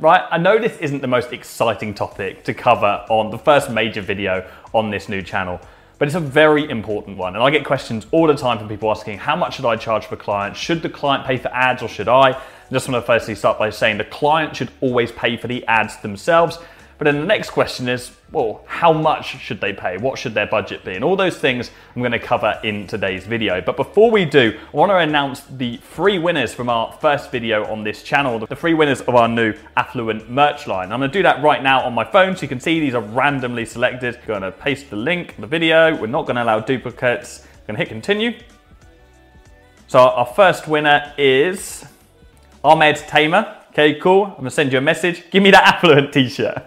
right? I know this isn't the most exciting topic to cover on the first major video on this new channel, but it's a very important one. And I get questions all the time from people asking, how much should I charge for clients? Should the client pay for ads or should I? I just want to firstly start by saying the client should always pay for the ads themselves. But then the next question is, well, how much should they pay? What should their budget be? And all those things I'm going to cover in today's video. But before we do, I want to announce the three winners from our first video on this channel, the three winners of our new Affluent merch line. I'm going to do that right now on my phone so you can see these are randomly selected. I'm going to paste the link the video. We're not going to allow duplicates. I'm going to hit continue. So our first winner is Ahmed Tamer. Okay, cool. I'm gonna send you a message. Give me that affluent t-shirt.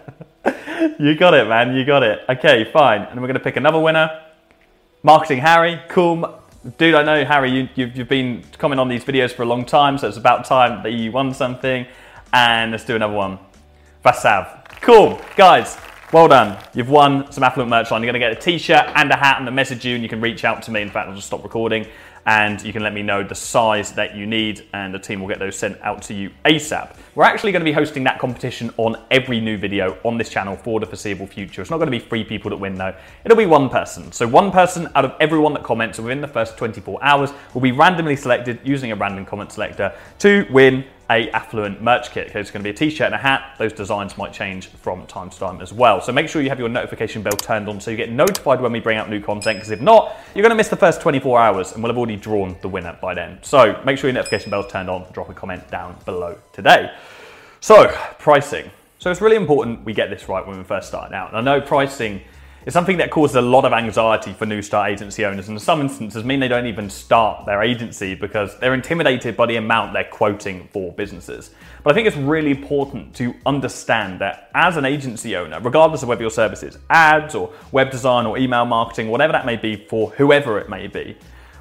You got it, man. You got it. Okay, fine. And we're gonna pick another winner. Marketing Harry. Cool. Dude, I know Harry, you, you've, you've been commenting on these videos for a long time, so it's about time that you won something. And let's do another one. Vasav. Cool. Guys, well done. You've won some affluent merch line. You're going to get a t-shirt and a hat and a message you and you can reach out to me. In fact, I'll just stop recording and you can let me know the size that you need and the team will get those sent out to you ASAP. We're actually going to be hosting that competition on every new video on this channel for the foreseeable future. It's not going to be three people that win though. It'll be one person. So one person out of everyone that comments within the first 24 hours will be randomly selected using a random comment selector to win a affluent merch kit. Okay, it's going to be a t-shirt and a hat. Those designs might change from time to time as well. So make sure you have your notification bell turned on so you get notified when we bring out new content because if not, you're going to miss the first 24 hours and we'll have already drawn the winner by then. So make sure your notification bell's turned on. Drop a comment down below today. So pricing. So it's really important we get this right when we first start out. And I know pricing it's something that causes a lot of anxiety for new start agency owners, and in some instances mean they don't even start their agency because they're intimidated by the amount they're quoting for businesses. But I think it's really important to understand that as an agency owner, regardless of whether your service is ads or web design or email marketing, whatever that may be for whoever it may be,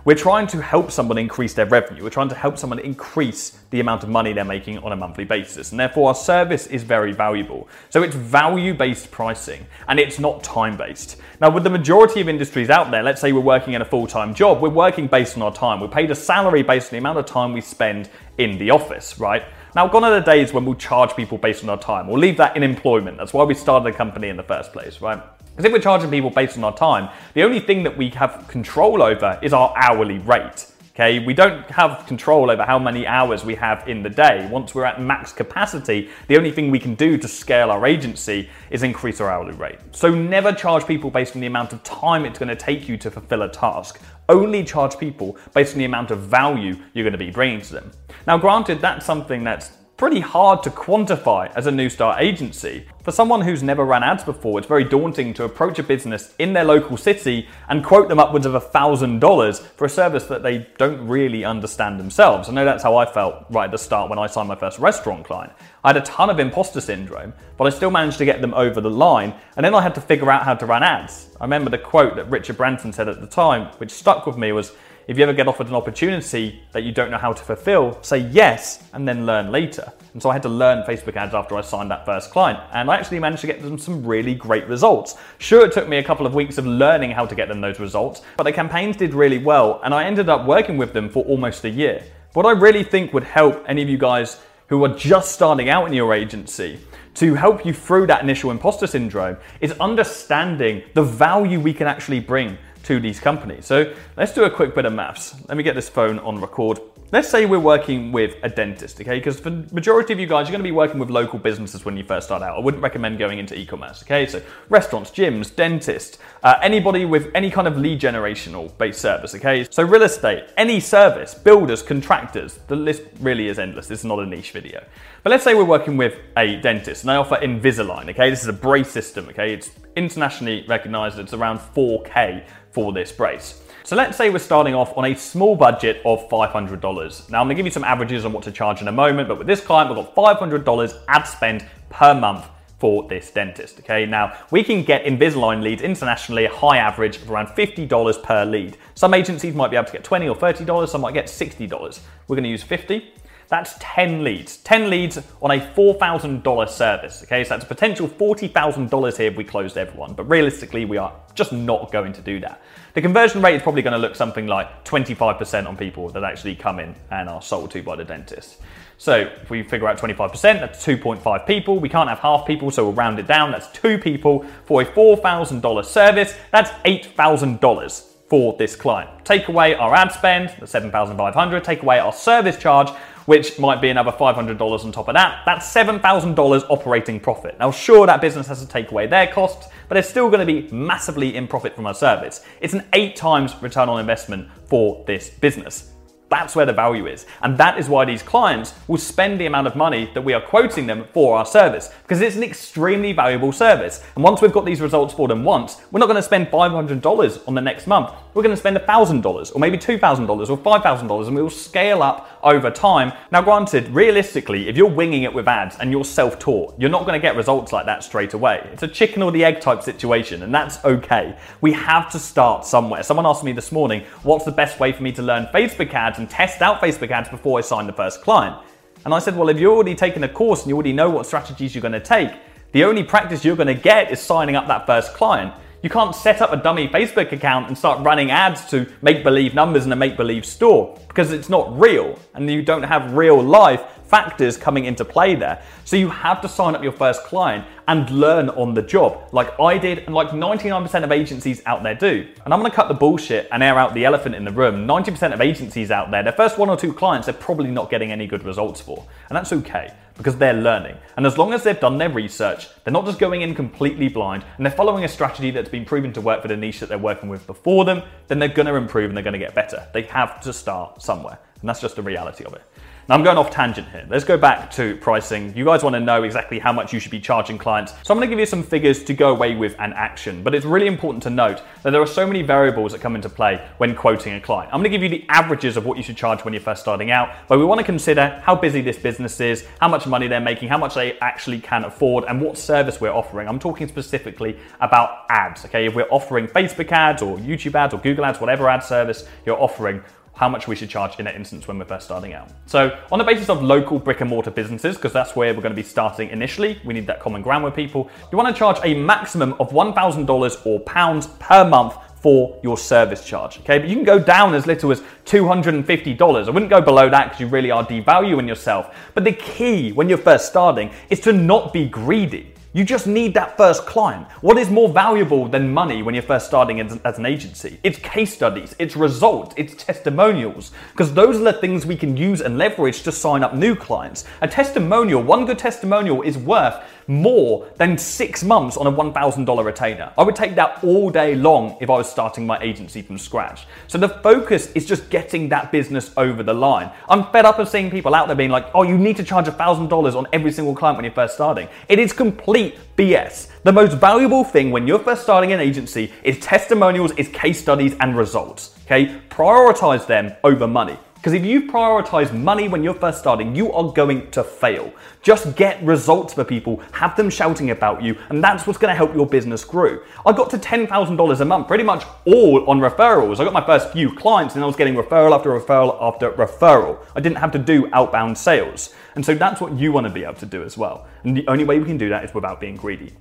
we're trying to help someone increase their revenue. We're trying to help someone increase the amount of money they're making on a monthly basis. And therefore, our service is very valuable. So it's value based pricing and it's not time based. Now, with the majority of industries out there, let's say we're working in a full time job, we're working based on our time. We're paid a salary based on the amount of time we spend in the office, right? Now, gone are the days when we'll charge people based on our time. We'll leave that in employment. That's why we started a company in the first place, right? Because if we're charging people based on our time, the only thing that we have control over is our hourly rate. Okay, we don't have control over how many hours we have in the day. Once we're at max capacity, the only thing we can do to scale our agency is increase our hourly rate. So never charge people based on the amount of time it's going to take you to fulfill a task. Only charge people based on the amount of value you're going to be bringing to them. Now, granted, that's something that's pretty hard to quantify as a new start agency. For someone who's never ran ads before, it's very daunting to approach a business in their local city and quote them upwards of $1,000 for a service that they don't really understand themselves. I know that's how I felt right at the start when I signed my first restaurant client. I had a ton of imposter syndrome, but I still managed to get them over the line, and then I had to figure out how to run ads. I remember the quote that Richard Branson said at the time, which stuck with me, was if you ever get offered an opportunity that you don't know how to fulfill, say yes and then learn later. And so I had to learn Facebook ads after I signed that first client. And I actually managed to get them some really great results. Sure, it took me a couple of weeks of learning how to get them those results, but the campaigns did really well. And I ended up working with them for almost a year. What I really think would help any of you guys who are just starting out in your agency to help you through that initial imposter syndrome is understanding the value we can actually bring to these companies. So let's do a quick bit of maths. Let me get this phone on record. Let's say we're working with a dentist, okay? Because for the majority of you guys, you're gonna be working with local businesses when you first start out. I wouldn't recommend going into e-commerce, okay? So restaurants, gyms, dentists, uh, anybody with any kind of lead generational based service, okay? So real estate, any service, builders, contractors, the list really is endless. This is not a niche video. But let's say we're working with a dentist and they offer Invisalign, okay? This is a brace system, okay? It's internationally recognized, it's around 4K for this brace. So let's say we're starting off on a small budget of $500. Now I'm gonna give you some averages on what to charge in a moment, but with this client, we've got $500 ad spend per month for this dentist. Okay, now we can get Invisalign leads internationally a high average of around $50 per lead. Some agencies might be able to get 20 or $30, some might get $60. We're gonna use 50. That's 10 leads. 10 leads on a $4,000 service. Okay, so that's a potential $40,000 here if we closed everyone. But realistically, we are just not going to do that. The conversion rate is probably going to look something like 25% on people that actually come in and are sold to by the dentist. So if we figure out 25%, that's 2.5 people. We can't have half people, so we'll round it down. That's two people for a $4,000 service. That's $8,000 for this client. Take away our ad spend, the 7,500, take away our service charge, which might be another $500 on top of that. That's $7,000 operating profit. Now, sure, that business has to take away their costs, but they're still going to be massively in profit from our service. It's an eight times return on investment for this business. That's where the value is. And that is why these clients will spend the amount of money that we are quoting them for our service, because it's an extremely valuable service. And once we've got these results for them once, we're not going to spend $500 on the next month. We're going to spend $1,000 or maybe $2,000 or $5,000 and we will scale up over time. Now, granted, realistically, if you're winging it with ads and you're self taught, you're not going to get results like that straight away. It's a chicken or the egg type situation, and that's okay. We have to start somewhere. Someone asked me this morning, what's the best way for me to learn Facebook ads and test out Facebook ads before I sign the first client. And I said, well, if you're already taking a course and you already know what strategies you're going to take, the only practice you're going to get is signing up that first client. You can't set up a dummy Facebook account and start running ads to make believe numbers in a make believe store because it's not real and you don't have real life factors coming into play there. So you have to sign up your first client and learn on the job, like I did and like 99% of agencies out there do. And I'm gonna cut the bullshit and air out the elephant in the room. 90% of agencies out there, their first one or two clients, they're probably not getting any good results for. And that's okay because they're learning. And as long as they've done their research, they're not just going in completely blind and they're following a strategy that's been proven to work for the niche that they're working with before them, then they're gonna improve and they're gonna get better. They have to start somewhere. And that's just the reality of it. Now I'm going off tangent here. Let's go back to pricing. You guys want to know exactly how much you should be charging clients. So I'm going to give you some figures to go away with an action. But it's really important to note that there are so many variables that come into play when quoting a client. I'm going to give you the averages of what you should charge when you're first starting out, but we want to consider how busy this business is, how much money they're making, how much they actually can afford, and what service we're offering. I'm talking specifically about ads. Okay, if we're offering Facebook ads or YouTube ads or Google ads, whatever ad service you're offering, how much we should charge in that instance when we're first starting out. So, on the basis of local brick and mortar businesses, because that's where we're going to be starting initially, we need that common ground with people. You want to charge a maximum of $1,000 or pounds per month for your service charge. Okay, but you can go down as little as $250. I wouldn't go below that because you really are devaluing yourself. But the key when you're first starting is to not be greedy. You just need that first client. What is more valuable than money when you're first starting as, an agency? It's case studies, it's results, it's testimonials, because those are the things we can use and leverage to sign up new clients. A testimonial, one good testimonial is worth more than six months on a $1,000 retainer. I would take that all day long if I was starting my agency from scratch. So the focus is just getting that business over the line. I'm fed up of seeing people out there being like, oh, you need to charge $1,000 on every single client when you're first starting. It is complete BS. The most valuable thing when you're first starting an agency is testimonials, is case studies, and results. Okay? Prioritize them over money. Because if you prioritize money when you're first starting, you are going to fail. Just get results for people, have them shouting about you, and that's what's going to help your business grow. I got to $10,000 a month, pretty much all on referrals. I got my first few clients, and I was getting referral after referral after referral. I didn't have to do outbound sales. And so that's what you want to be able to do as well. And the only way we can do that is without being greedy.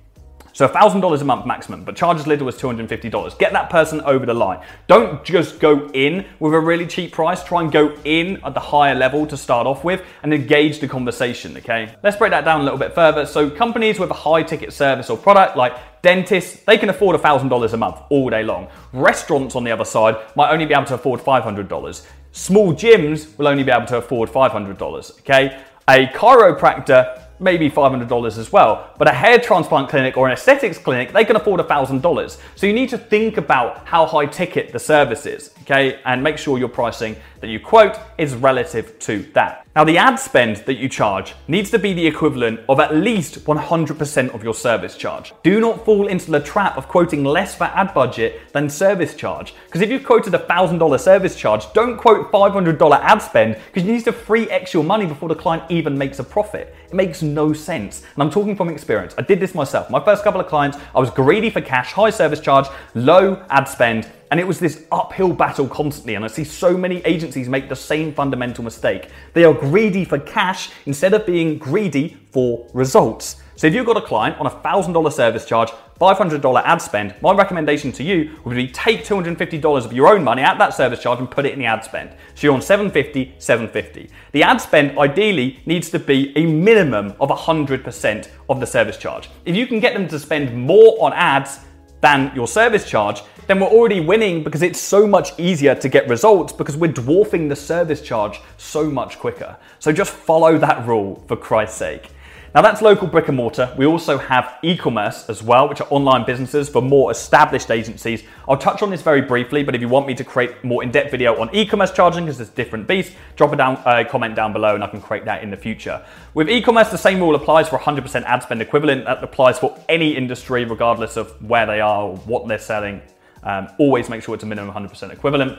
So $1,000 a month maximum, but charge as little as $250. Get that person over the line. Don't just go in with a really cheap price. Try and go in at the higher level to start off with and engage the conversation, okay? Let's break that down a little bit further. So companies with a high ticket service or product like Dentists, they can afford $1,000 a month all day long. Restaurants, on the other side, might only be able to afford $500. Small gyms will only be able to afford $500, okay? A chiropractor maybe $500 as well. But a hair transplant clinic or an aesthetics clinic, they can afford $1,000. So you need to think about how high ticket the service is, okay? And make sure your pricing that you quote is relative to that. Now, the ad spend that you charge needs to be the equivalent of at least 100% of your service charge. Do not fall into the trap of quoting less for ad budget than service charge. Because if you've quoted a $1,000 service charge, don't quote $500 ad spend because you need to free X your money before the client even makes a profit. It makes no sense. And I'm talking from experience. I did this myself. My first couple of clients, I was greedy for cash, high service charge, low ad spend, And it was this uphill battle constantly. And I see so many agencies make the same fundamental mistake. They are greedy for cash instead of being greedy for results. So if you've got a client on a $1,000 service charge, $500 ad spend, my recommendation to you would be take $250 of your own money at that service charge and put it in the ad spend. So you're on 750, 750. The ad spend ideally needs to be a minimum of 100% of the service charge. If you can get them to spend more on ads than your service charge, then we're already winning because it's so much easier to get results because we're dwarfing the service charge so much quicker. So just follow that rule for Christ's sake. Now that's local brick and mortar. We also have e-commerce as well, which are online businesses for more established agencies. I'll touch on this very briefly, but if you want me to create more in-depth video on e-commerce charging, because it's different beast, drop a down, uh, comment down below and I can create that in the future. With e-commerce, the same rule applies for 100% ad spend equivalent. That applies for any industry, regardless of where they are or what they're selling. Um, always make sure it's a minimum 100% equivalent.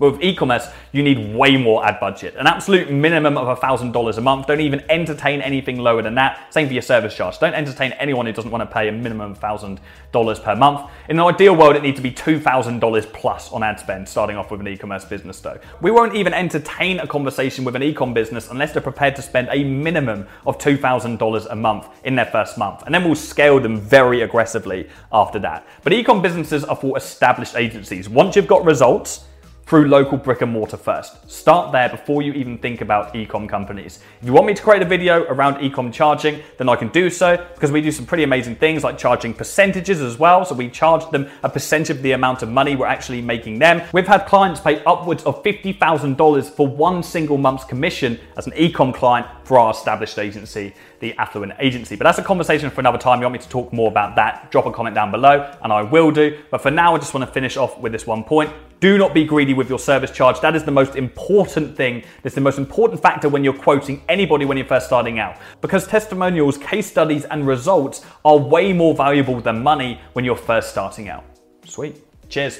With e-commerce, you need way more ad budget. An absolute minimum of $1,000 a month. Don't even entertain anything lower than that. Same for your service charge. Don't entertain anyone who doesn't want to pay a minimum $1,000 per month. In an ideal world, it needs to be $2,000 plus on ad spend, starting off with an e-commerce business though. We won't even entertain a conversation with an e-com business unless they're prepared to spend a minimum of $2,000 a month in their first month. And then we'll scale them very aggressively after that. But e-com businesses are for established agencies. Once you've got results, through local brick and mortar first. Start there before you even think about ecom companies. If you want me to create a video around ecom charging, then I can do so because we do some pretty amazing things like charging percentages as well. So we charge them a percentage of the amount of money we're actually making them. We've had clients pay upwards of $50,000 for one single month's commission as an ecom client for our established agency, the Affluent Agency. But that's a conversation for another time. You want me to talk more about that? Drop a comment down below and I will do. But for now, I just want to finish off with this one point. Do not be greedy with your service charge. That is the most important thing. It's the most important factor when you're quoting anybody when you're first starting out. Because testimonials, case studies, and results are way more valuable than money when you're first starting out. Sweet. Cheers.